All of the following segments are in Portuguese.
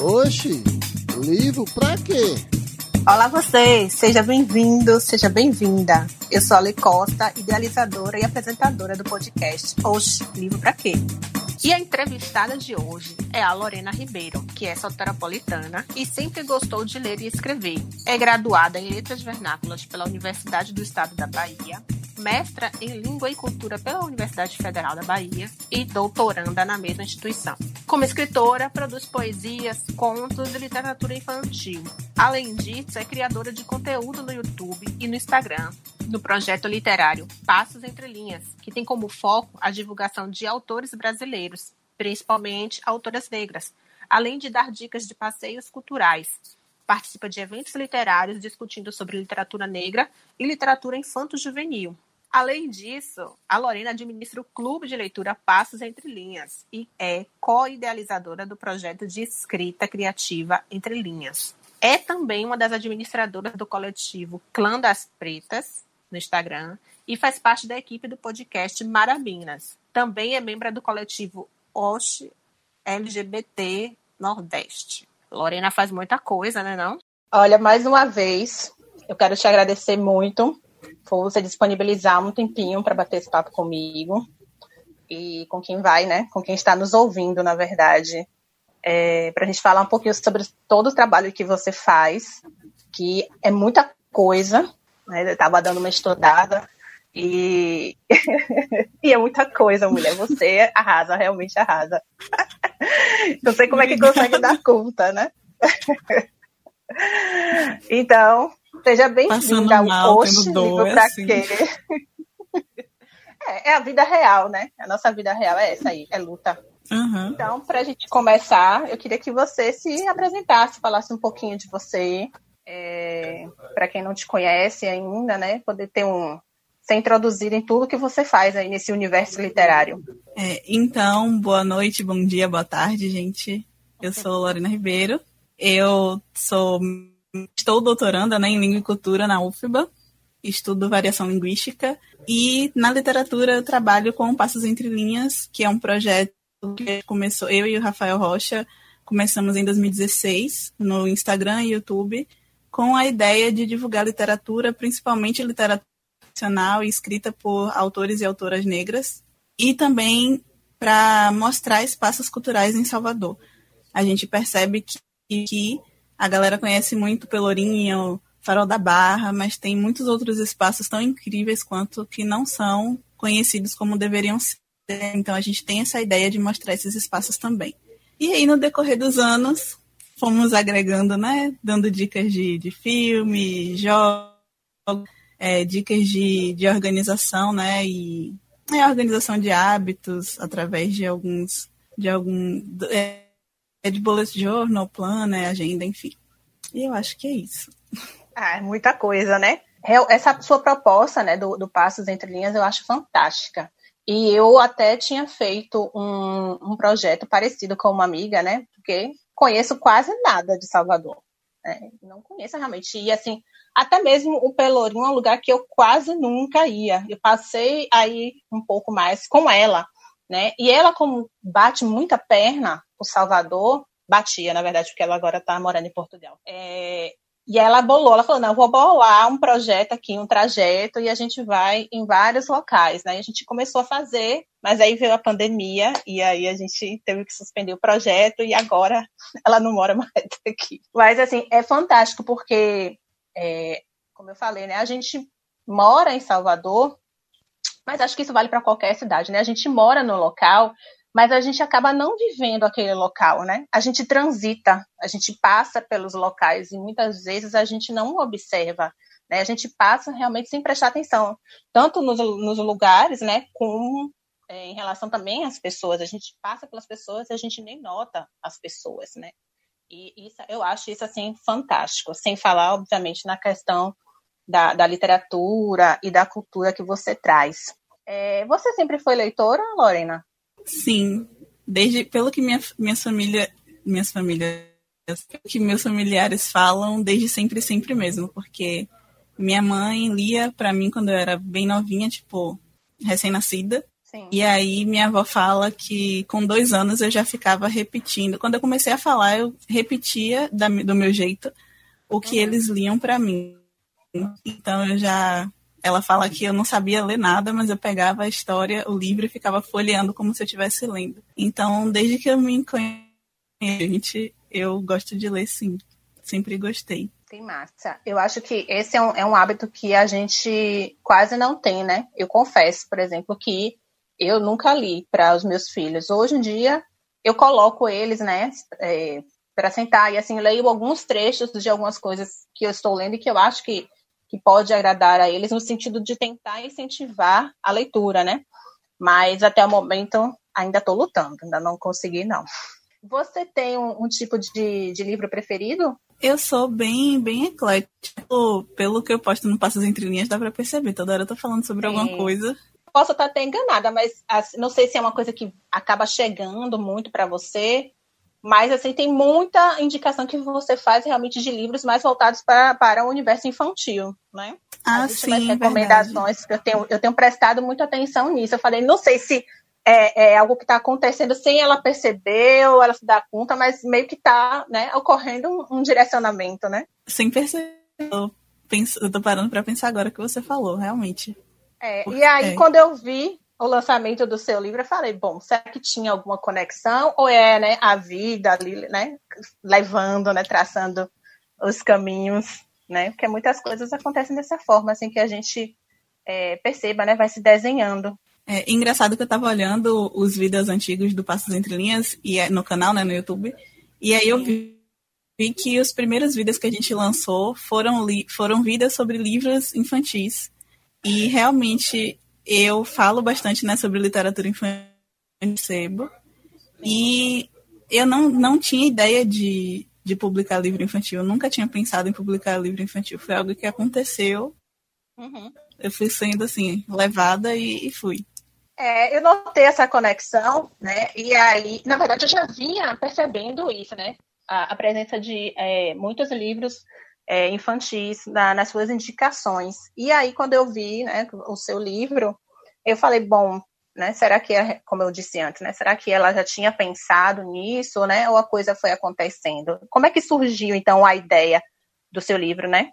Oxi, livro pra quê? Olá você, seja bem-vindo, seja bem-vinda. Eu sou a Ale Costa, idealizadora e apresentadora do podcast Oxi, livro pra quê? E a entrevistada de hoje é a Lorena Ribeiro, que é soteropolitana e sempre gostou de ler e escrever. É graduada em Letras Vernáculas pela Universidade do Estado da Bahia, mestra em Língua e Cultura pela Universidade Federal da Bahia e doutoranda na mesma instituição. Como escritora, produz poesias, contos e literatura infantil. Além disso, é criadora de conteúdo no YouTube e no Instagram, no projeto literário Passos Entre Linhas, que tem como foco a divulgação de autores brasileiros, principalmente autoras negras, além de dar dicas de passeios culturais. Participa de eventos literários discutindo sobre literatura negra e literatura infanto-juvenil. Além disso, a Lorena administra o Clube de Leitura Passos Entre Linhas e é co-idealizadora do projeto de escrita criativa Entre Linhas. É também uma das administradoras do coletivo Clã das Pretas, no Instagram, e faz parte da equipe do podcast Marabinas. Também é membro do coletivo OSH LGBT Nordeste. Lorena faz muita coisa, né não? Olha, mais uma vez, eu quero te agradecer muito por você disponibilizar um tempinho para bater esse papo comigo e com quem vai, né? Com quem está nos ouvindo, na verdade, é, para a gente falar um pouquinho sobre todo o trabalho que você faz, que é muita coisa, né? Eu estava dando uma estudada e... e é muita coisa, mulher. Você arrasa, realmente arrasa. Não sei como é que consegue dar conta, né? então, seja bem-vinda ao Post Livro Pra assim. Quê? É, é, a vida real, né? A nossa vida real é essa aí, é luta. Uhum. Então, para a gente começar, eu queria que você se apresentasse, falasse um pouquinho de você, é, para quem não te conhece ainda, né? Poder ter um ser introduzido em tudo que você faz aí nesse universo literário. É, então, boa noite, bom dia, boa tarde, gente. Eu sou Lorena Ribeiro. Eu sou estou doutoranda né, em língua e cultura na UFBA. Estudo variação linguística e na literatura eu trabalho com Passos Entre Linhas, que é um projeto que começou eu e o Rafael Rocha começamos em 2016 no Instagram e YouTube com a ideia de divulgar literatura, principalmente literatura nacional e escrita por autores e autoras negras, e também para mostrar espaços culturais em Salvador. A gente percebe que, que a galera conhece muito Pelourinho, Farol da Barra, mas tem muitos outros espaços tão incríveis quanto que não são conhecidos como deveriam ser. Então a gente tem essa ideia de mostrar esses espaços também. E aí, no decorrer dos anos, fomos agregando, né? Dando dicas de, de filme, jogos, é, dicas de, de organização, né? E é, organização de hábitos através de alguns, de algum, é, de bullet journal, plano, né, agenda, enfim. E eu acho que é isso. Ah, é muita coisa, né? Essa sua proposta, né, do, do Passos Entre Linhas, eu acho fantástica. E eu até tinha feito um, um projeto parecido com uma amiga, né? Porque conheço quase nada de Salvador. Né? Não conheço realmente. E assim, até mesmo o Pelourinho é um lugar que eu quase nunca ia. Eu passei aí um pouco mais com ela, né? E ela, como bate muita perna, o Salvador, batia, na verdade, porque ela agora está morando em Portugal. É, e ela bolou, ela falou, não, vou bolar um projeto aqui, um trajeto, e a gente vai em vários locais, né? E a gente começou a fazer, mas aí veio a pandemia, e aí a gente teve que suspender o projeto, e agora ela não mora mais aqui. Mas, assim, é fantástico, porque, é, como eu falei, né? A gente mora em Salvador, mas acho que isso vale para qualquer cidade, né? A gente mora no local mas a gente acaba não vivendo aquele local, né? A gente transita, a gente passa pelos locais e muitas vezes a gente não observa, né? A gente passa realmente sem prestar atenção, tanto nos, nos lugares, né, como é, em relação também às pessoas. A gente passa pelas pessoas e a gente nem nota as pessoas, né? E isso, eu acho isso assim fantástico, sem falar, obviamente, na questão da, da literatura e da cultura que você traz. É, você sempre foi leitora, Lorena? Sim, desde pelo que minha, minha família, minhas famílias, que meus familiares falam, desde sempre, sempre mesmo, porque minha mãe lia para mim quando eu era bem novinha, tipo, recém-nascida, Sim. E aí minha avó fala que com dois anos eu já ficava repetindo. Quando eu comecei a falar, eu repetia da, do meu jeito o que uhum. eles liam para mim. Então eu já. Ela fala que eu não sabia ler nada, mas eu pegava a história, o livro e ficava folheando como se eu estivesse lendo. Então, desde que eu me conheço, eu gosto de ler sim. Sempre gostei. Tem massa. Eu acho que esse é um, é um hábito que a gente quase não tem, né? Eu confesso, por exemplo, que eu nunca li para os meus filhos. Hoje em dia, eu coloco eles, né, é, para sentar e assim leio alguns trechos de algumas coisas que eu estou lendo e que eu acho que, que pode agradar a eles no sentido de tentar incentivar a leitura, né? Mas até o momento ainda estou lutando, ainda não consegui não. Você tem um, um tipo de, de livro preferido? Eu sou bem, bem eclético. Pelo que eu posto no Passos Entre Linhas, dá pra perceber. Toda hora eu tô falando sobre Sim. alguma coisa. Posso estar até enganada, mas assim, não sei se é uma coisa que acaba chegando muito para você. Mas, assim, tem muita indicação que você faz realmente de livros mais voltados para, para o universo infantil, né? Ah, sim, recomendações que eu tenho, eu tenho prestado muita atenção nisso. Eu falei, não sei se é, é algo que está acontecendo sem ela perceber ou ela se dar conta, mas meio que está né, ocorrendo um, um, direcionamento, né? Sem perceber. Eu, penso, eu tô parando para pensar agora que você falou, realmente. É, e aí, é. quando eu vi o lançamento do seu livro, eu falei, bom, será que tinha alguma conexão? Ou é né, a vida ali, né? Levando, né, traçando os caminhos, né? Porque muitas coisas acontecem dessa forma, assim, que a gente é, perceba, né? Vai se desenhando. É engraçado que eu estava olhando os vídeos antigos do Passos Entre Linhas e é no canal, né, no YouTube, e aí eu vi, vi que os primeiros vídeos que a gente lançou foram, foram vídeos sobre livros infantis. E realmente eu falo bastante né, sobre literatura infantil sebo. E eu não, não tinha ideia de, de publicar livro infantil. Eu nunca tinha pensado em publicar livro infantil. Foi algo que aconteceu. Uhum. Eu fui sendo assim, levada e, e fui. É, eu notei essa conexão, né? E aí, na verdade, eu já vinha percebendo isso, né? A, a presença de é, muitos livros é, infantis na, nas suas indicações. E aí, quando eu vi né, o seu livro, eu falei, bom, né? Será que, é, como eu disse antes, né? Será que ela já tinha pensado nisso, né? Ou a coisa foi acontecendo? Como é que surgiu, então, a ideia do seu livro, né?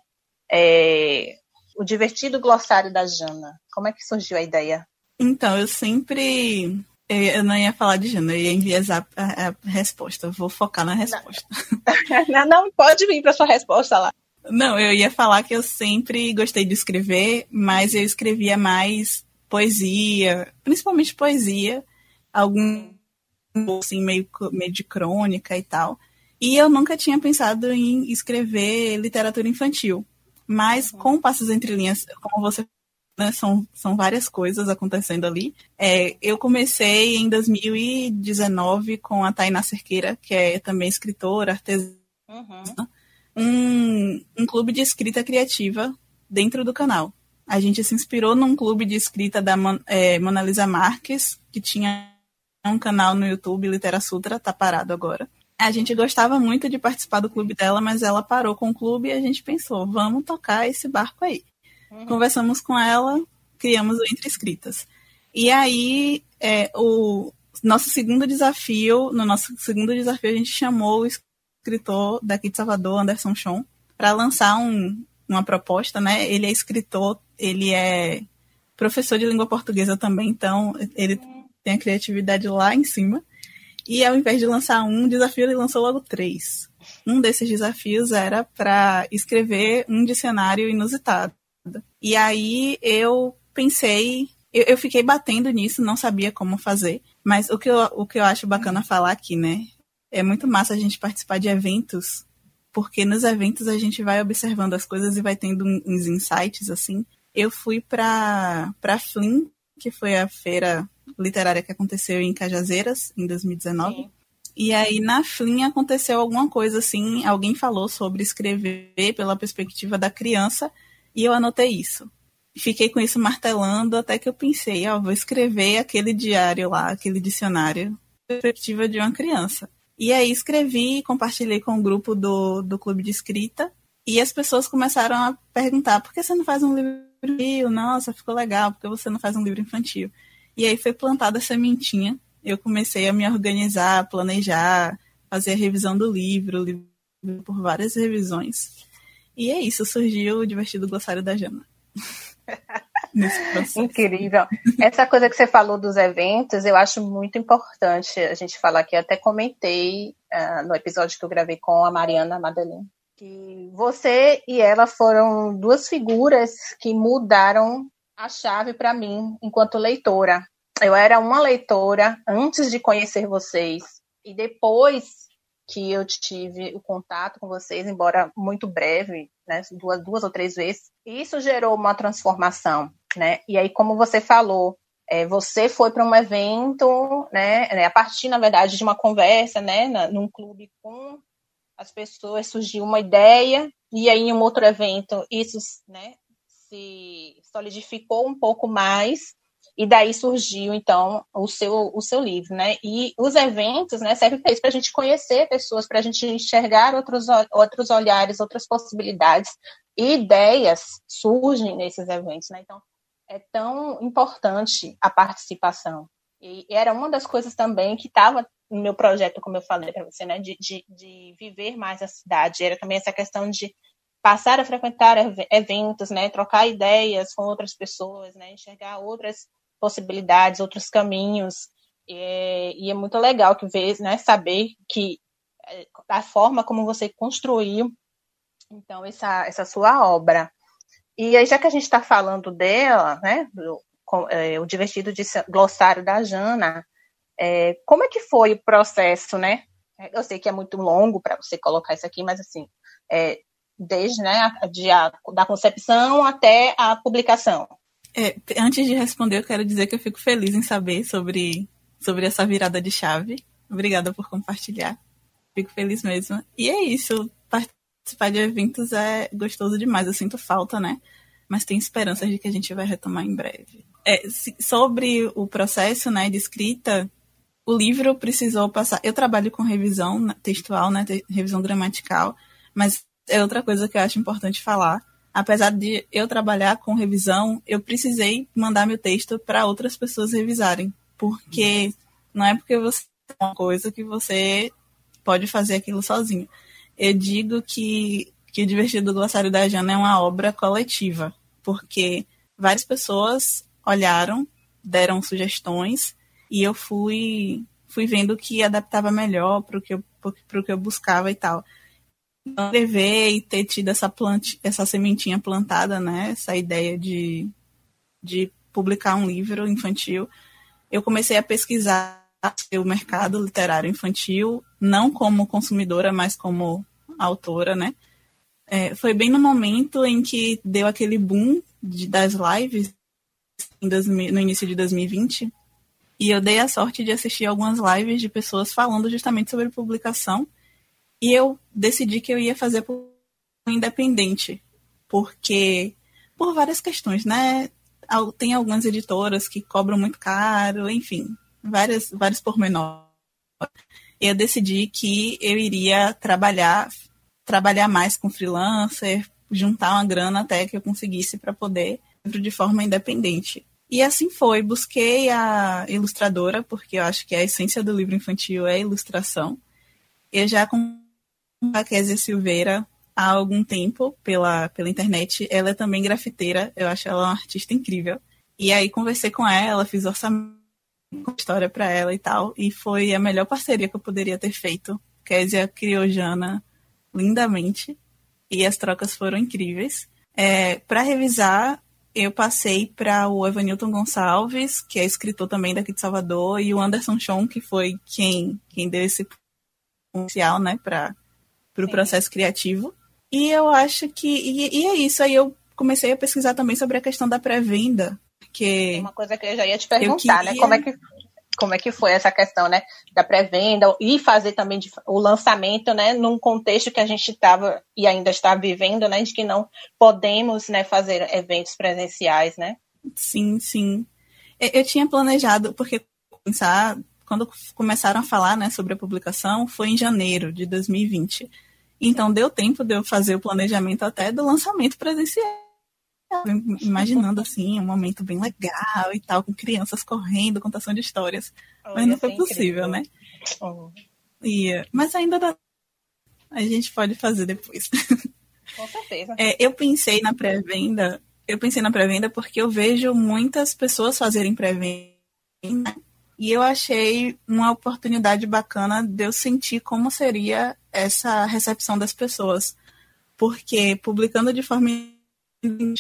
É, o divertido glossário da Jana. Como é que surgiu a ideia? Então, eu sempre. Eu não ia falar de gênero, eu ia enviesar a, a resposta. Eu vou focar na resposta. Não, não pode vir para sua resposta lá. Não, eu ia falar que eu sempre gostei de escrever, mas eu escrevia mais poesia, principalmente poesia, algum assim meio, meio de crônica e tal. E eu nunca tinha pensado em escrever literatura infantil. Mas uhum. com Passos Entre Linhas, como você né, são, são várias coisas acontecendo ali. É, eu comecei em 2019 com a Tainá Cerqueira, que é também escritora, artesã, uhum. Um, um clube de escrita criativa dentro do canal. A gente se inspirou num clube de escrita da é, Mona Lisa Marques, que tinha um canal no YouTube, Litera Sutra, tá parado agora. A gente gostava muito de participar do clube dela, mas ela parou com o clube e a gente pensou, vamos tocar esse barco aí. Uhum. Conversamos com ela, criamos o Entre Escritas. E aí, é, o nosso segundo desafio, no nosso segundo desafio, a gente chamou o escritor daqui de Salvador, Anderson Chon, para lançar um, uma proposta, né? Ele é escritor, ele é professor de língua portuguesa também, então ele tem a criatividade lá em cima. E ao invés de lançar um desafio, ele lançou logo três. Um desses desafios era para escrever um dicionário inusitado. E aí eu pensei, eu, eu, fiquei batendo nisso, não sabia como fazer. Mas o que, eu, o que eu acho bacana falar aqui, né? É muito massa a gente participar de eventos, porque nos eventos a gente vai observando as coisas e vai tendo uns insights, assim. Eu fui para pra Flynn, que foi a feira literária que aconteceu em Cajazeiras, em 2019. Sim. E aí na Flynn aconteceu alguma coisa assim, alguém falou sobre escrever pela perspectiva da criança e eu anotei isso. Fiquei com isso martelando até que eu pensei, ó, vou escrever aquele diário lá, aquele dicionário, perspectiva de uma criança. E aí escrevi e compartilhei com o grupo do, do clube de escrita. E as pessoas começaram a perguntar, por que você não faz um livro infantil? Nossa, ficou legal, por que você não faz um livro infantil? E aí foi plantada a sementinha. Eu comecei a me organizar, planejar, fazer a revisão do livro, livro por várias revisões. E é isso, surgiu o divertido glossário da Jana. Incrível. Essa coisa que você falou dos eventos, eu acho muito importante a gente falar aqui. Eu até comentei uh, no episódio que eu gravei com a Mariana Madeleine, que você e ela foram duas figuras que mudaram a chave para mim enquanto leitora. Eu era uma leitora antes de conhecer vocês e depois que eu tive o contato com vocês, embora muito breve, né, duas, duas ou três vezes, isso gerou uma transformação, né? E aí, como você falou, é, você foi para um evento, né, né, a partir, na verdade, de uma conversa, né, na, num clube com as pessoas, surgiu uma ideia, e aí em um outro evento isso, né, se solidificou um pouco mais, e daí surgiu, então, o seu, o seu livro, né? E os eventos, né, servem para isso, para a gente conhecer pessoas, para a gente enxergar outros, outros olhares, outras possibilidades, e ideias surgem nesses eventos, né? Então, é tão importante a participação. E era uma das coisas também que estava no meu projeto, como eu falei para você, né? De, de, de viver mais a cidade. Era também essa questão de passar a frequentar eventos, né, trocar ideias com outras pessoas, né, enxergar outras possibilidades, outros caminhos. E, e é muito legal que ver, né, saber que é, a forma como você construiu então essa, essa sua obra. E aí, já que a gente está falando dela, né, do, é, o divertido de glossário da Jana, é, como é que foi o processo, né? Eu sei que é muito longo para você colocar isso aqui, mas assim, é, desde né, de a, da concepção até a publicação. É, antes de responder, eu quero dizer que eu fico feliz em saber sobre, sobre essa virada de chave. Obrigada por compartilhar. Fico feliz mesmo. E é isso. Participar de eventos é gostoso demais. Eu sinto falta, né? Mas tenho esperanças de que a gente vai retomar em breve. É, sobre o processo né, de escrita, o livro precisou passar. Eu trabalho com revisão textual, né, revisão gramatical, mas é outra coisa que eu acho importante falar apesar de eu trabalhar com revisão, eu precisei mandar meu texto para outras pessoas revisarem, porque não é porque você é uma coisa que você pode fazer aquilo sozinho. Eu digo que, que o Divertido Glossário da Jana é uma obra coletiva, porque várias pessoas olharam, deram sugestões e eu fui fui vendo que adaptava melhor para o que, eu, que eu buscava e tal escrever e ter tido essa, plante, essa sementinha plantada, né? Essa ideia de, de publicar um livro infantil, eu comecei a pesquisar o mercado literário infantil, não como consumidora, mas como autora, né? É, foi bem no momento em que deu aquele boom de, das lives dois, no início de 2020 e eu dei a sorte de assistir algumas lives de pessoas falando justamente sobre publicação e eu decidi que eu ia fazer por independente, porque por várias questões, né? Tem algumas editoras que cobram muito caro, enfim, várias, vários pormenores. Eu decidi que eu iria trabalhar, trabalhar mais com freelancer, juntar uma grana até que eu conseguisse para poder de forma independente. E assim foi, busquei a ilustradora, porque eu acho que a essência do livro infantil é a ilustração. Eu já a Kézia Silveira há algum tempo pela, pela internet. Ela é também grafiteira, eu acho ela uma artista incrível. E aí conversei com ela, fiz orçamento com história para ela e tal, e foi a melhor parceria que eu poderia ter feito. Kézia criou Jana lindamente e as trocas foram incríveis. É, para revisar, eu passei para o Evanilton Gonçalves, que é escritor também daqui de Salvador, e o Anderson Chon, que foi quem, quem deu esse inicial, né, para o processo criativo. E eu acho que. E, e, é isso. Aí eu comecei a pesquisar também sobre a questão da pré-venda. Que é uma coisa que eu já ia te perguntar, né? queria... né? Como é que como é que foi essa questão, né, da pré-venda e fazer também de, o lançamento, né, num contexto que a gente estava e ainda está vivendo, né, de que não podemos, né, fazer eventos presenciais, né? Sim, sim. Eu tinha planejado, porque pensar, quando começaram a falar, né, sobre a publicação, foi em janeiro de 2020. Então deu tempo de eu fazer o planejamento até do lançamento presencial. Imaginando assim, um momento bem legal e tal, com crianças correndo, contação de histórias. Mas não foi possível, incrível. né? Oh. E, mas ainda dá. A gente pode fazer depois. Com certeza. É, eu pensei na pré-venda. Eu pensei na pré-venda porque eu vejo muitas pessoas fazerem pré-venda e eu achei uma oportunidade bacana de eu sentir como seria essa recepção das pessoas. Porque publicando de forma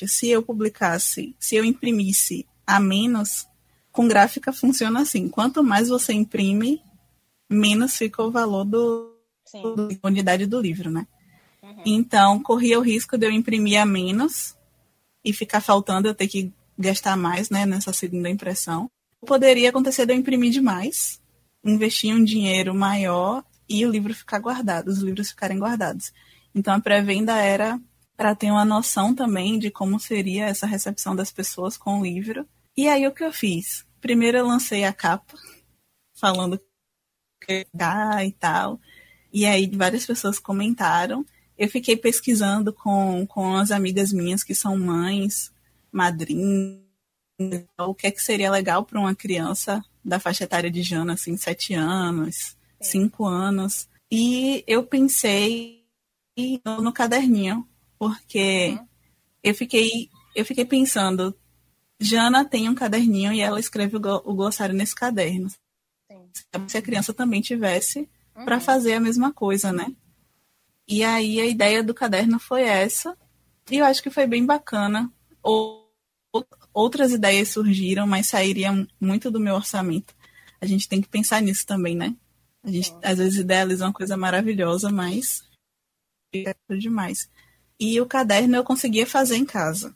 se eu publicasse, se eu imprimisse a menos, com gráfica funciona assim. Quanto mais você imprime, menos fica o valor do, da unidade do livro, né? Uhum. Então, corria o risco de eu imprimir a menos e ficar faltando, eu ter que gastar mais, né, nessa segunda impressão. Poderia acontecer de eu imprimir demais, investir um dinheiro maior e o livro ficar guardado, os livros ficarem guardados. Então, a pré-venda era para ter uma noção também de como seria essa recepção das pessoas com o livro. E aí, o que eu fiz? Primeiro, eu lancei a capa, falando que dá e tal. E aí, várias pessoas comentaram eu fiquei pesquisando com, com as amigas minhas que são mães, madrinhas, o que é que seria legal para uma criança da faixa etária de Jana, assim, sete anos, cinco anos. E eu pensei no caderninho, porque uhum. eu fiquei eu fiquei pensando, Jana tem um caderninho e ela escreve o glossário nesse caderno. Sim. Se a criança também tivesse uhum. para fazer a mesma coisa, né? E aí a ideia do caderno foi essa. E eu acho que foi bem bacana. Ou, outras ideias surgiram, mas sairiam muito do meu orçamento. A gente tem que pensar nisso também, né? A gente é. às vezes idealiza uma coisa maravilhosa, mas fica demais. E o caderno eu conseguia fazer em casa.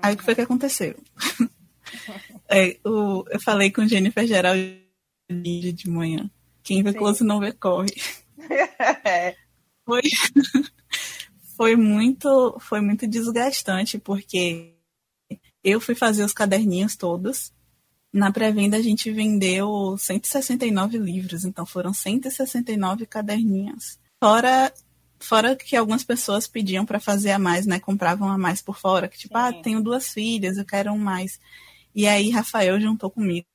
Aí o que foi que aconteceu? é, o, eu falei com Jennifer Geraldo de manhã. Quem vê Sim. close não vê corre. foi, foi muito foi muito desgastante porque eu fui fazer os caderninhos todos. Na pré-venda a gente vendeu 169 livros, então foram 169 caderninhos. Fora fora que algumas pessoas pediam para fazer a mais, né? Compravam a mais por fora, que tipo, ah, Sim. ah, tenho duas filhas, eu quero um mais. E aí Rafael juntou comigo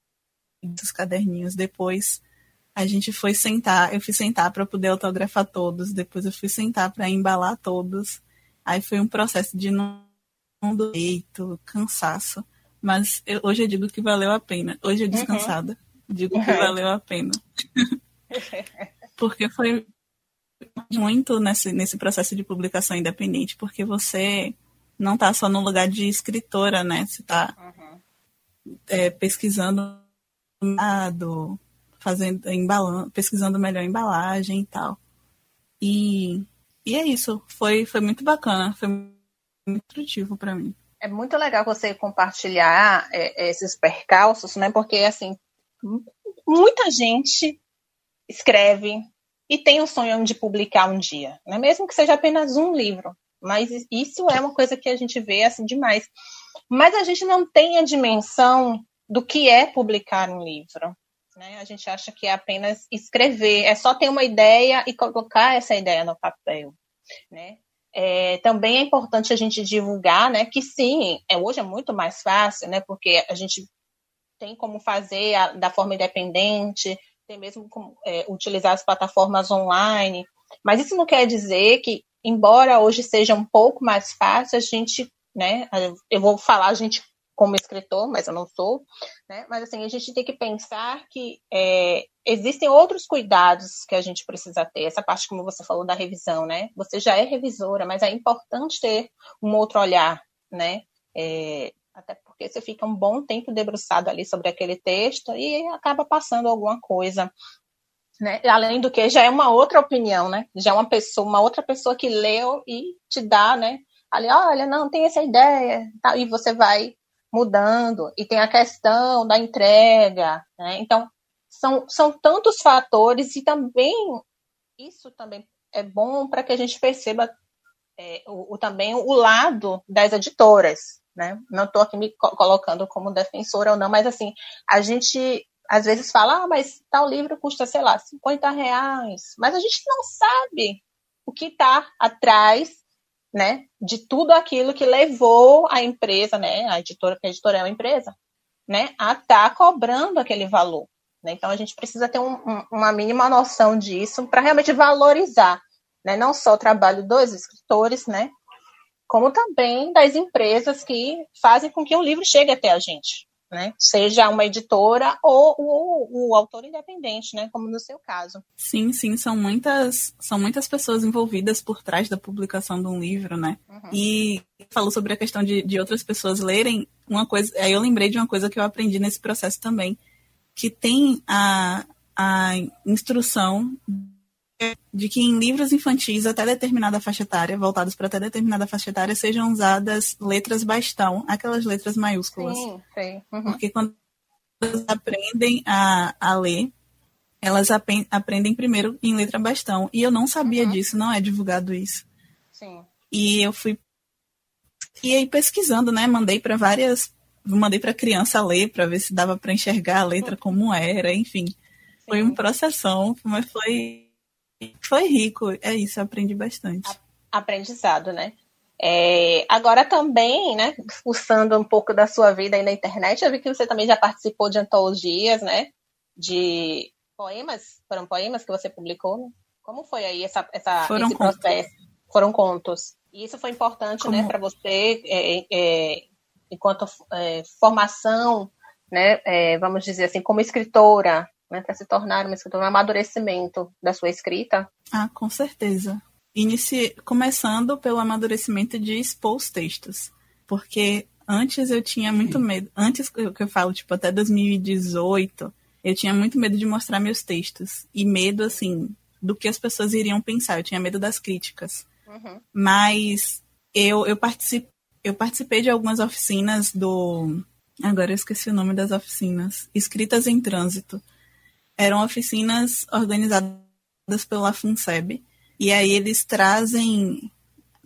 os caderninhos. Depois a gente foi sentar, eu fui sentar para poder autografar todos, depois eu fui sentar para embalar todos. Aí foi um processo de não doeito, cansaço. Mas eu, hoje eu digo que valeu a pena. Hoje eu descansada, uhum. digo que uhum. valeu a pena. porque foi muito nesse, nesse processo de publicação independente, porque você não está só no lugar de escritora, né? Você está uhum. é, pesquisando fazendo, embalando, pesquisando melhor a embalagem e tal. E, e é isso. Foi, foi muito bacana, foi muito nutritivo para mim. É muito legal você compartilhar é, esses percalços, né? Porque assim, muita gente escreve e tem o sonho de publicar um dia, né? Mesmo que seja apenas um livro. Mas isso é uma coisa que a gente vê assim demais. Mas a gente não tem a dimensão do que é publicar um livro. Né? A gente acha que é apenas escrever, é só ter uma ideia e colocar essa ideia no papel. Né? É, também é importante a gente divulgar, né, que sim, é, hoje é muito mais fácil, né, porque a gente tem como fazer a, da forma independente, tem mesmo é, utilizar as plataformas online, mas isso não quer dizer que, embora hoje seja um pouco mais fácil, a gente, né, eu vou falar a gente como escritor, mas eu não sou, né? Mas assim, a gente tem que pensar que é, existem outros cuidados que a gente precisa ter. Essa parte, como você falou, da revisão, né? Você já é revisora, mas é importante ter um outro olhar, né? É, até porque você fica um bom tempo debruçado ali sobre aquele texto e acaba passando alguma coisa. Né? Além do que já é uma outra opinião, né? Já é uma pessoa, uma outra pessoa que leu e te dá, né? Ali, olha, não, tem essa ideia, tá? e você vai mudando, e tem a questão da entrega, né? Então, são, são tantos fatores e também isso também é bom para que a gente perceba é, o, o, também o lado das editoras, né? Não estou aqui me co colocando como defensora ou não, mas assim, a gente às vezes fala, ah, mas tal livro custa, sei lá, 50 reais, mas a gente não sabe o que está atrás né, de tudo aquilo que levou a empresa, né, a editora, que a editora é uma empresa, né, a estar tá cobrando aquele valor. Né? Então a gente precisa ter um, um, uma mínima noção disso para realmente valorizar, né, não só o trabalho dos escritores, né, como também das empresas que fazem com que o livro chegue até a gente, né? Seja uma editora ou o, o, autor independente, né? Como no seu caso. Sim, sim, são muitas, são muitas pessoas envolvidas por trás da publicação de um livro, né? Uhum. E falou sobre a questão de, de outras pessoas lerem uma coisa. Aí eu lembrei de uma coisa que eu aprendi nesse processo também, que tem a, a instrução de que em livros infantis até determinada faixa etária, voltados para até determinada faixa etária, sejam usadas letras bastão, aquelas letras maiúsculas. Sim, sim. Uhum. Porque quando elas aprendem a, a ler, elas aprendem primeiro em letra bastão. E eu não sabia uhum. disso, não é divulgado isso. Sim. E eu fui e aí pesquisando, né, mandei para várias, mandei para criança ler para ver se dava para enxergar a letra como era, enfim. Sim. Foi um processão, mas foi foi rico, é isso, aprendi bastante. Aprendizado, né? É, agora também, né, fuçando um pouco da sua vida aí na internet, eu vi que você também já participou de antologias, né, de poemas, foram poemas que você publicou? Como foi aí essa, essa foram esse contos. processo? Foram contos. E isso foi importante, né, Como... né, para você, é, é, enquanto é, formação, né, é, vamos dizer assim, como escritora, né, para se tornar uma escritora, um amadurecimento da sua escrita? Ah, com certeza. Inici... Começando pelo amadurecimento de expor os textos, porque antes eu tinha muito medo, antes que eu falo, tipo, até 2018, eu tinha muito medo de mostrar meus textos, e medo, assim, do que as pessoas iriam pensar, eu tinha medo das críticas. Uhum. Mas eu, eu, particip... eu participei de algumas oficinas do... Agora eu esqueci o nome das oficinas. Escritas em Trânsito eram oficinas organizadas pela FUNSEB. E aí eles trazem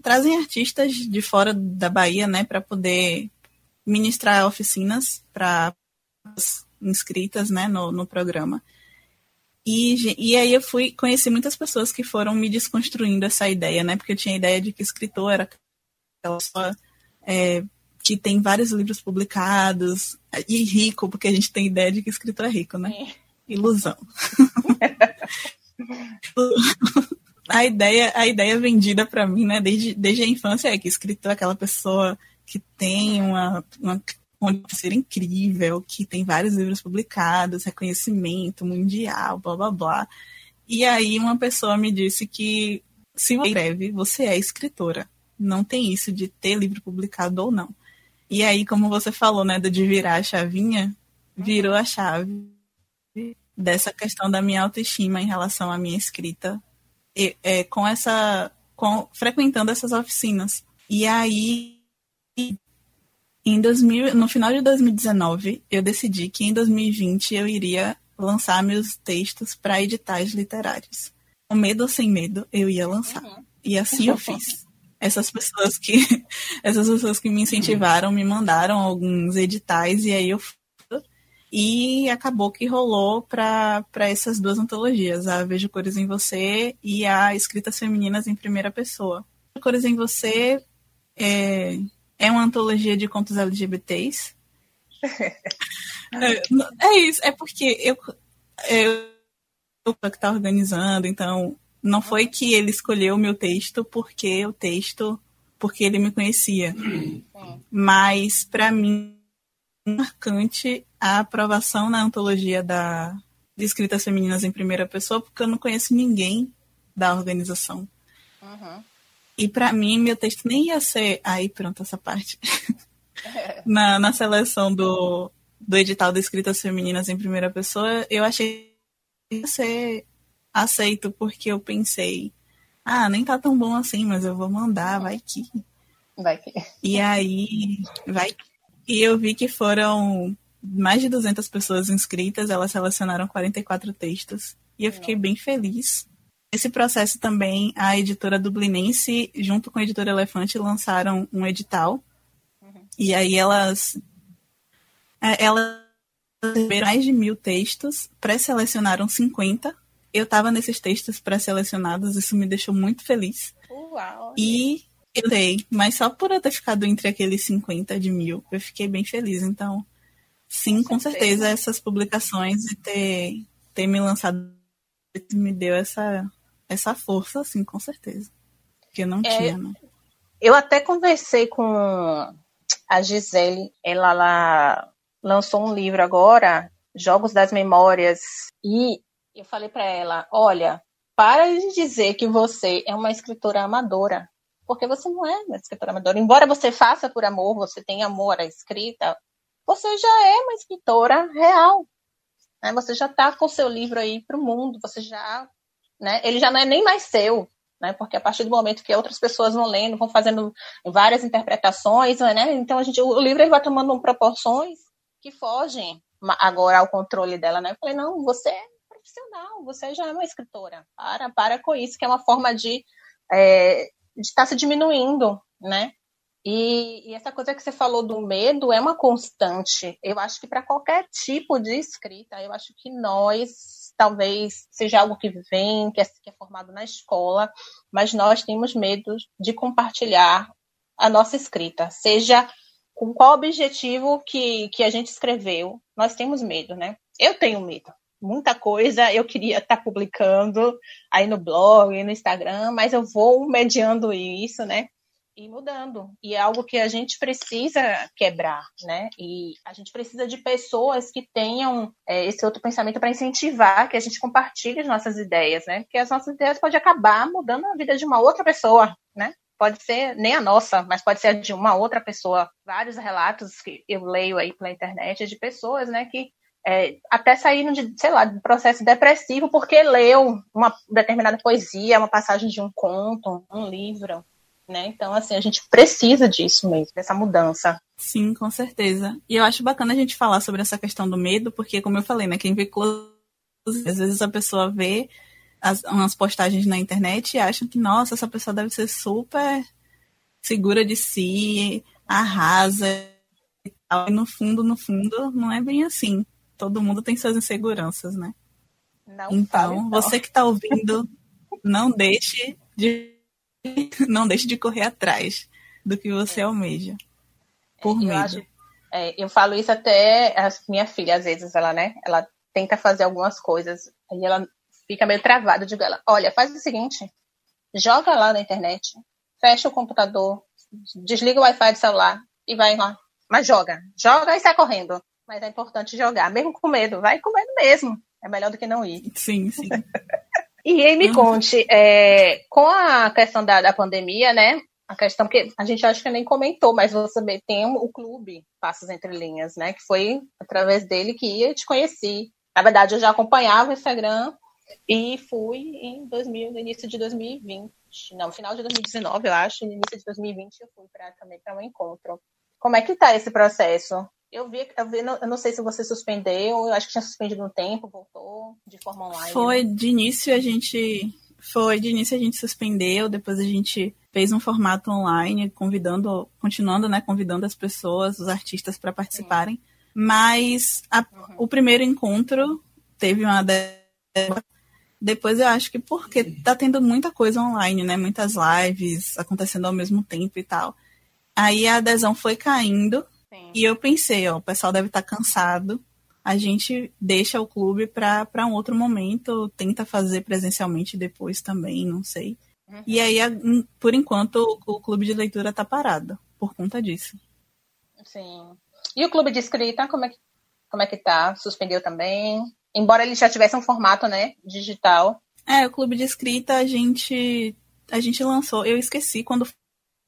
trazem artistas de fora da Bahia, né, para poder ministrar oficinas para inscritas, né, no, no programa. E, e aí eu fui conheci muitas pessoas que foram me desconstruindo essa ideia, né, porque eu tinha a ideia de que escritor era aquela pessoa é, que tem vários livros publicados e rico, porque a gente tem ideia de que escritor é rico, né? É ilusão. a ideia, a ideia vendida para mim, né, desde, desde a infância é que escritor é aquela pessoa que tem uma, uma ser incrível, que tem vários livros publicados, reconhecimento mundial, blá blá blá. E aí uma pessoa me disse que se você escreve, você é escritora. Não tem isso de ter livro publicado ou não. E aí, como você falou, né, de virar a chavinha, virou a chave dessa questão da minha autoestima em relação à minha escrita, e, é, com essa, com, frequentando essas oficinas. E aí, em 2000, no final de 2019, eu decidi que em 2020 eu iria lançar meus textos para editais literários. Com medo ou sem medo, eu ia lançar. Uhum. E assim eu fiz. Essas pessoas que essas pessoas que me incentivaram me mandaram alguns editais e aí eu e acabou que rolou para essas duas antologias, a Vejo Cores em Você e a Escritas Femininas em Primeira Pessoa. Cores em Você é, é uma antologia de contos LGBTs. é, é, isso, é porque eu, eu que está organizando, então não foi que ele escolheu o meu texto porque o texto, porque ele me conhecia. Mas para mim marcante a aprovação na antologia da, de escritas femininas em primeira pessoa, porque eu não conheço ninguém da organização. Uhum. E para mim, meu texto nem ia ser. Aí, pronto, essa parte. na, na seleção do, do edital de escritas femininas em primeira pessoa, eu achei que ia ser aceito, porque eu pensei, ah, nem tá tão bom assim, mas eu vou mandar, vai que. Vai que. E aí, vai E eu vi que foram mais de 200 pessoas inscritas, elas selecionaram 44 textos. E eu fiquei bem feliz. Nesse processo também, a editora dublinense, junto com a editora Elefante, lançaram um edital. Uhum. E aí elas, é, elas receberam mais de mil textos, pré-selecionaram 50. Eu estava nesses textos pré-selecionados, isso me deixou muito feliz. Uau! E Eu dei, mas só por eu ter ficado entre aqueles 50 de mil, eu fiquei bem feliz. Então, sim, com, certeza. essas publicações e ter, ter me lançado me deu essa, essa força, sim, com certeza. Que eu não é, tinha, né? Eu até conversei com a Gisele, ela lá lançou um livro agora, Jogos das Memórias, e eu falei para ela, olha, para de dizer que você é uma escritora amadora, porque você não é uma escritora amadora. Embora você faça por amor, você tenha amor à escrita, você já é uma escritora real. Né? Você já está com o seu livro aí para o mundo, você já, né? Ele já não é nem mais seu, né? Porque a partir do momento que outras pessoas vão lendo, vão fazendo várias interpretações, né? Então a gente, o livro vai tomando proporções que fogem agora ao controle dela, né? Eu falei, não, você é profissional, você já é uma escritora. Para, para com isso, que é uma forma de é, estar tá se diminuindo, né? E, e, essa coisa que você falou do medo é uma constante. Eu acho que para qualquer tipo de escrita, eu acho que nós, talvez seja algo que vem, que é, que é formado na escola, mas nós temos medo de compartilhar a nossa escrita, seja com qual objetivo que, que a gente escreveu. Nós temos medo, né? Eu tenho medo. Muita coisa eu queria estar tá publicando aí no blog, no Instagram, mas eu vou mediando isso, né? E mudando. E é algo que a gente precisa quebrar, né? E a gente precisa de pessoas que tenham é, esse outro pensamento para incentivar que a gente compartilhe as nossas ideias, né? Porque as nossas ideias podem acabar mudando a vida de uma outra pessoa, né? Pode ser nem a nossa, mas pode ser a de uma outra pessoa. Vários relatos que eu leio aí pela internet de pessoas, né, que é, até saíram de, sei lá, de processo depressivo porque leu uma determinada poesia, uma passagem de um conto, um livro, né? Então, assim, a gente precisa disso mesmo, dessa mudança. Sim, com certeza. E eu acho bacana a gente falar sobre essa questão do medo, porque, como eu falei, né, quem vê às vezes a pessoa vê as, umas postagens na internet e acha que, nossa, essa pessoa deve ser super segura de si, arrasa e tal. E no fundo, no fundo, não é bem assim. Todo mundo tem suas inseguranças, né? Não então, fale, você que está ouvindo, não deixe de não deixe de correr atrás do que você é. almeja. Por eu medo. Acho, é, eu falo isso até a minha filha, às vezes, ela, né? Ela tenta fazer algumas coisas, aí ela fica meio travada. Eu digo ela, olha, faz o seguinte, joga lá na internet, fecha o computador, desliga o Wi-Fi do celular e vai lá. Mas joga. Joga e sai correndo. Mas é importante jogar, mesmo com medo. Vai com medo mesmo. É melhor do que não ir. Sim, sim. E aí me uhum. conte, é, com a questão da, da pandemia, né? A questão que a gente acho que nem comentou, mas você tem o clube Passos Entre Linhas, né? Que foi através dele que eu te conheci. Na verdade, eu já acompanhava o Instagram e fui em 2000, no início de 2020. Não, final de 2019, eu acho. No início de 2020 eu fui pra, também para um encontro. Como é que tá esse processo? Eu vi, eu vi, eu não sei se você suspendeu, eu acho que tinha suspendido um tempo, voltou de forma online. Foi, né? de início a gente. Foi, de início a gente suspendeu, depois a gente fez um formato online, convidando, continuando, né, convidando as pessoas, os artistas para participarem. Sim. Mas a, uhum. o primeiro encontro teve uma depois eu acho que porque tá tendo muita coisa online, né? Muitas lives acontecendo ao mesmo tempo e tal. Aí a adesão foi caindo. E eu pensei, ó, o pessoal deve estar tá cansado. A gente deixa o clube para um outro momento, tenta fazer presencialmente depois também, não sei. Uhum. E aí, por enquanto, o, o clube de leitura está parado por conta disso. Sim. E o clube de escrita, como é que, como é que tá? Suspendeu também? Embora ele já tivesse um formato, né, digital. É, o clube de escrita a gente a gente lançou, eu esqueci quando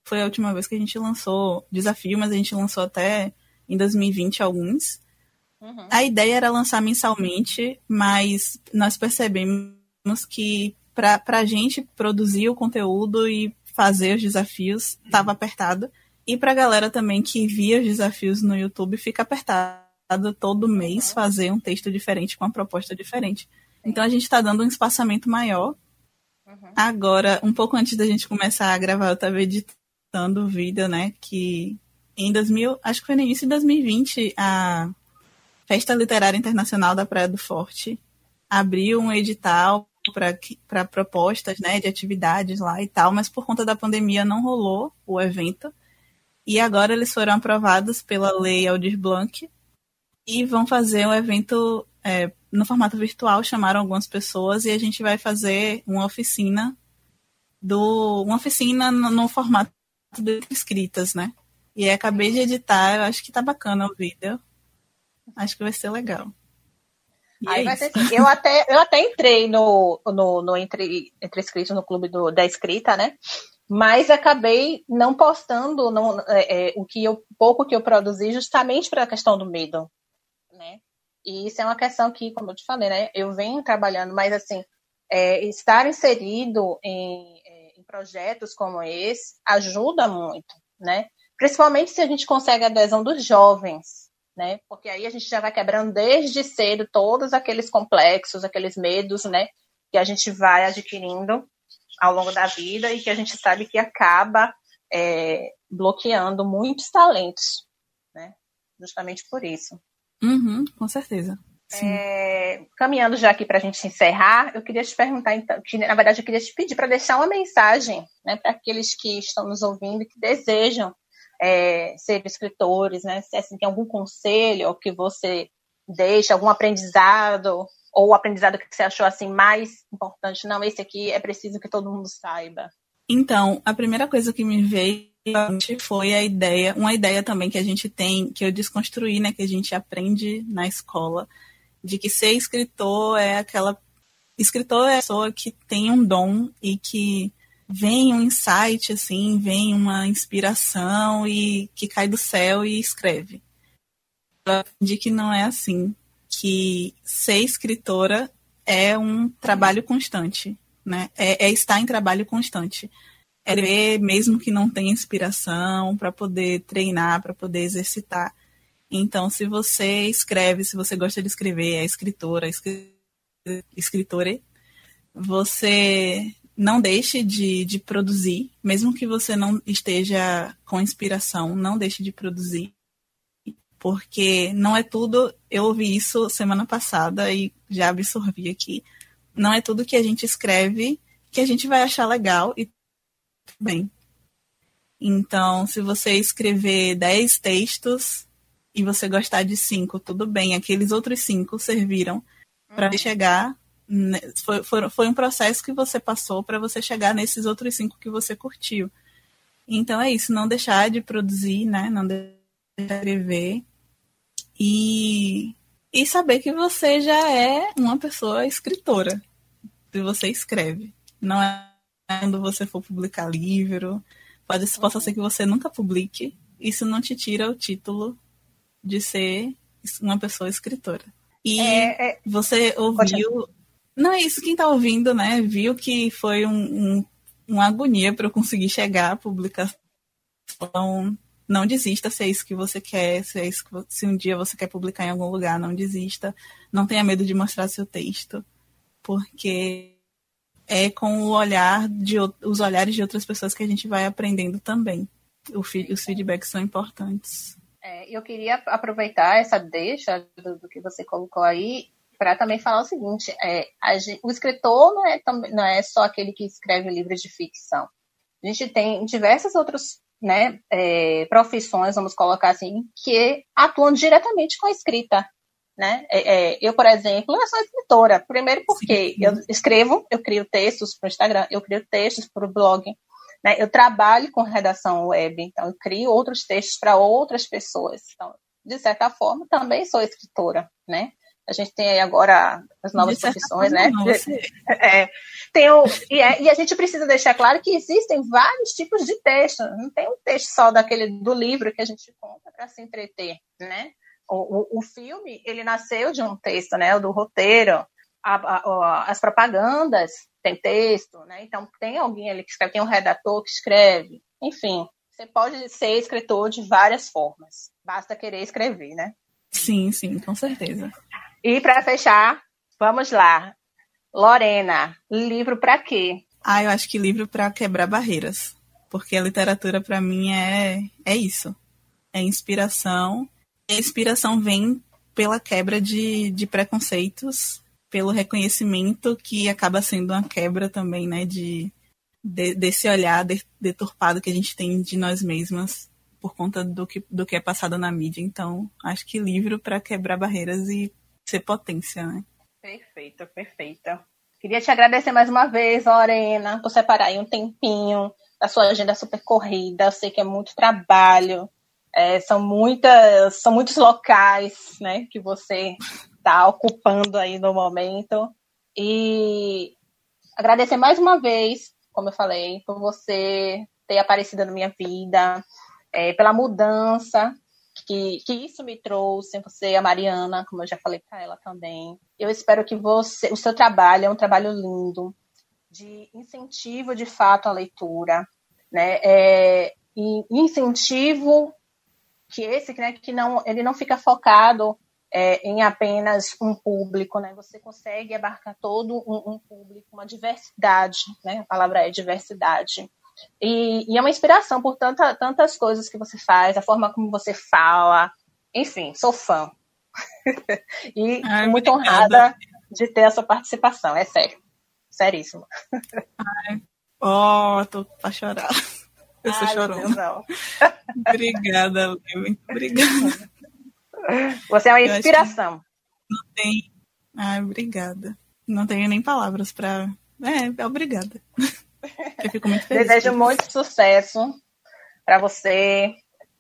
foi a última vez que a gente lançou desafio, mas a gente lançou até em 2020 alguns. Uhum. A ideia era lançar mensalmente, mas nós percebemos que para a gente produzir o conteúdo e fazer os desafios estava apertado. E para a galera também que via os desafios no YouTube, fica apertado todo mês uhum. fazer um texto diferente com uma proposta diferente. Então a gente está dando um espaçamento maior. Uhum. Agora, um pouco antes da gente começar a gravar, eu estava editando postando o vídeo, né, que em 2000, acho que foi no início de 2020, a Festa Literária Internacional da Praia do Forte abriu um edital para propostas né, de atividades lá e tal, mas por conta da pandemia não rolou o evento. E agora eles foram aprovados pela lei Aldir Blanc e vão fazer um evento é, no formato virtual, chamaram algumas pessoas e a gente vai fazer uma oficina do uma oficina no, no formato escritas, né? E acabei de editar, eu acho que tá bacana o vídeo. Acho que vai ser legal. É ser assim. Eu até, eu até entrei no, no, no entre, entre escritos no clube do, da escrita, né? Mas acabei não postando não, é, é, o que eu, pouco que eu produzi justamente pela questão do medo, né? E isso é uma questão que, como eu te falei, né? Eu venho trabalhando, mas assim, é, estar inserido em projetos como esse ajuda muito, né? Principalmente se a gente consegue a adesão dos jovens, né? Porque aí a gente já vai quebrando desde cedo todos aqueles complexos, aqueles medos, né? Que a gente vai adquirindo ao longo da vida e que a gente sabe que acaba é, bloqueando muitos talentos, né? Justamente por isso. Uhum, com certeza. É, caminhando já aqui para a gente encerrar, eu queria te perguntar, então, que na verdade eu queria te pedir para deixar uma mensagem né, para aqueles que estão nos ouvindo e que desejam é, ser escritores, né? Se assim, tem algum conselho que você deixa, algum aprendizado, ou o aprendizado que você achou assim mais importante, não, esse aqui é preciso que todo mundo saiba. Então, a primeira coisa que me veio foi a ideia, uma ideia também que a gente tem, que eu desconstruí, né, que a gente aprende na escola, de que ser escritor é aquela escritor é a pessoa que tem um dom e que vem um insight, assim, vem uma inspiração e que cai do céu e escreve. Aprendi que não é assim, que ser escritora é um trabalho constante, né? É, é estar em trabalho constante. É ver, mesmo que não tenha inspiração, para poder treinar, para poder exercitar. Então, se você escreve, se você gosta de escrever, é escritora, escritora, você não deixe de, de produzir, mesmo que você não esteja com inspiração, não deixe de produzir, porque não é tudo. Eu ouvi isso semana passada e já absorvi aqui. Não é tudo que a gente escreve que a gente vai achar legal e bem. Então, se você escrever 10 textos e você gostar de cinco, tudo bem. Aqueles outros cinco serviram para uhum. chegar foi, foi, foi um processo que você passou para você chegar nesses outros cinco que você curtiu. Então é isso, não deixar de produzir, né? Não deixar de escrever. E, e saber que você já é uma pessoa escritora. Se você escreve. Não é quando você for publicar livro. Pode, possa ser que você nunca publique. Isso não te tira o título de ser uma pessoa escritora. E é, é... você ouviu não é isso, quem está ouvindo, né, viu que foi um, um, uma agonia para eu conseguir chegar à publicação. Não desista se é isso que você quer, se, é isso que, se um dia você quer publicar em algum lugar, não desista. Não tenha medo de mostrar seu texto, porque é com o olhar de os olhares de outras pessoas que a gente vai aprendendo também. os feedbacks são importantes. É, eu queria aproveitar essa deixa do, do que você colocou aí para também falar o seguinte: é, gente, o escritor não é, não é só aquele que escreve livros de ficção. A gente tem diversas outras né, é, profissões, vamos colocar assim, que atuam diretamente com a escrita. Né? É, é eu, por exemplo, eu sou escritora. Primeiro porque eu escrevo, eu crio textos para o Instagram, eu crio textos para o blog. Né? Eu trabalho com redação web, então eu crio outros textos para outras pessoas. Então, de certa forma, também sou escritora, né? A gente tem aí agora as novas profissões, né? É, tem o, e, é, e, a gente precisa deixar claro que existem vários tipos de texto. Não tem um texto só daquele do livro que a gente conta para se entreter, né? O, o, o, filme, ele nasceu de um texto, né? O do roteiro. A, a, as propagandas tem texto, né? Então tem alguém ali que escreve, tem um redator que escreve. Enfim, você pode ser escritor de várias formas. Basta querer escrever, né? Sim, sim, com certeza. E para fechar, vamos lá. Lorena, livro para quê? Ah, eu acho que livro para quebrar barreiras, porque a literatura para mim é é isso. É inspiração. E a inspiração vem pela quebra de, de preconceitos, pelo reconhecimento que acaba sendo uma quebra também, né, de, de desse olhar deturpado que a gente tem de nós mesmas por conta do que, do que é passado na mídia. Então, acho que livro para quebrar barreiras e ser potência, né? Perfeita, perfeita. Queria te agradecer mais uma vez, Lorena, por separar aí um tempinho da sua agenda super corrida. Eu sei que é muito trabalho, é, são muitas, são muitos locais, né, que você está ocupando aí no momento. E agradecer mais uma vez, como eu falei, por você ter aparecido na minha vida, é, pela mudança que, que isso me trouxe, você a Mariana, como eu já falei para ela também. Eu espero que você, o seu trabalho é um trabalho lindo, de incentivo de fato à leitura, né? É, e incentivo que esse, né, que não, ele não fica focado é, em apenas um público, né? Você consegue abarcar todo um, um, público, uma diversidade, né? A palavra é diversidade. E, e é uma inspiração por tanta, tantas coisas que você faz, a forma como você fala. Enfim, sou fã. e Ai, muito obrigada. honrada de ter a sua participação, é sério. Seríssimo. Ai, oh, tô pra chorar. Eu sou chorona. obrigada, Lívia. Obrigada. Você é uma inspiração. Não tem. Ai, obrigada. Não tenho nem palavras para. É, obrigada. Eu fico muito feliz. Desejo muito sucesso para você,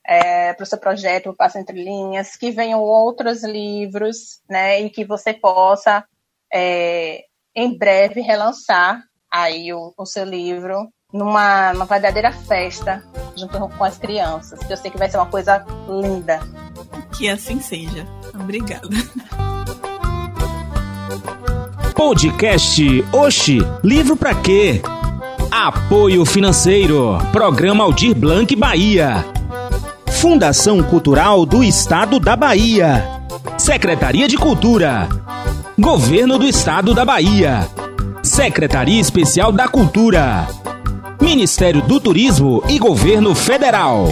é, para o seu projeto, o Passo Entre Linhas, que venham outros livros, né, e que você possa, é, em breve, relançar aí o, o seu livro numa, numa verdadeira festa junto com as crianças, que eu sei que vai ser uma coisa linda. Que assim seja. Obrigada. Podcast Oxi, livro pra quê? Apoio financeiro. Programa Aldir Blanc Bahia. Fundação Cultural do Estado da Bahia. Secretaria de Cultura. Governo do Estado da Bahia. Secretaria Especial da Cultura. Ministério do Turismo e Governo Federal.